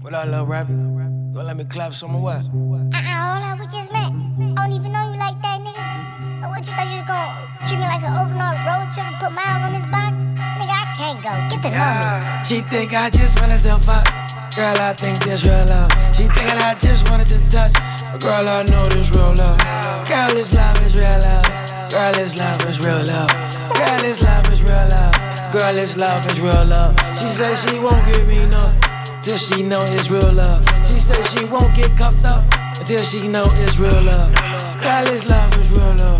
What up, little rabbit? Gonna let me clap some or what? Uh-uh, hold on, we just met. I don't even know you like that, nigga. Uh, what you thought you was gonna treat me like an overnight road trip and put miles on this box? Nigga, I can't go. Get to know me. She think I just wanted to fuck. Girl, I think this real love. She thinking I just wanted to touch. But girl, I know this real love. Girl, this love is real love. Girl, this love is real love. Girl, this love is real love. Girl, this love is real love. She said she won't give me none till she know it's real love. She said she won't get cuffed up until she know it's real love. Girl, this love is real love.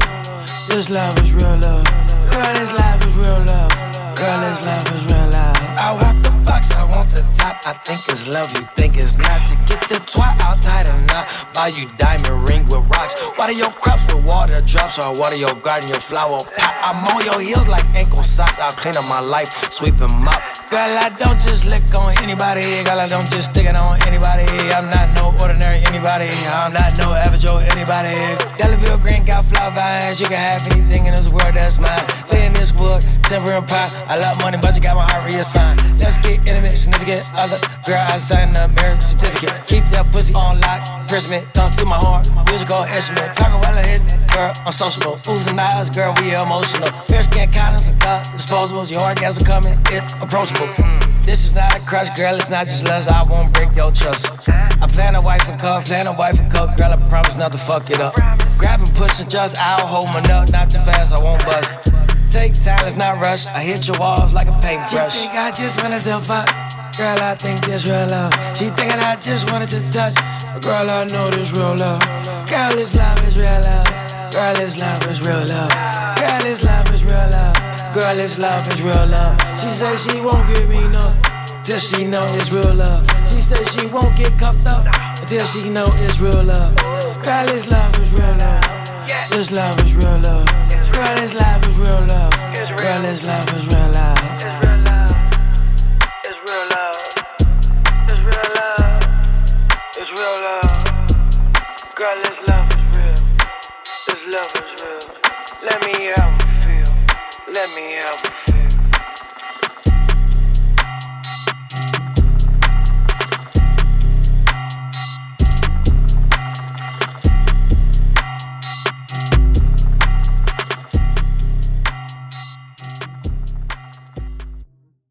This love is real love. Girl, this love is real love. Girl, this love is real love. I want the box, I want the top. I think it's love, you think it's not. To get the twat, I'll tie the knot. Buy you diamond ring with rocks. Water your crops with water drops, or water your garden, your flower pot. I'm on your heels like ankle socks. I'll clean up my life, sweep and mop. Girl, I don't just lick on anybody. Girl, I don't just stick it on anybody. I'm not no ordinary anybody. I'm not no average Joe anybody. Delaville Green got flower vines. You can have anything in this world that's mine. Lay in this wood, timber and pine. I love money, but you got my heart reassigned. Let's get intimate, significant other. Girl, I signed a marriage certificate. Keep that pussy on lock. Prismet, talk to my horn. Musical instrument. Talk while I hit Girl, I'm sociable. Oohs and eyes, girl, we emotional. Bear skin condoms and the disposables. Your orgasm coming, it's approachable. This is not a crush, girl, it's not just lust. I won't break your trust. I plan a wife and cuff, plan a wife and cuff, girl, I promise not to fuck it up. Grab and push and just, I'll hold my nut, not too fast, I won't bust. Take time, let's not rush. I hit your walls like a paintbrush. She think I just wanted to fuck. Girl, I think this real love. She thinking I just wanted to touch. But girl, I know this real love. Girl, this love is real love. Girl, this love is real love. Girl, this love is real love. Girl, this love is real love. She said she won't give me no till she know it's real love. She said she won't get cuffed up until she know it's real love. Girl, this love is real love. This love is real love. Girl, this love is real love. Girl, this love is real love. It's. It's love Love is real. Let me help you feel. Let me help you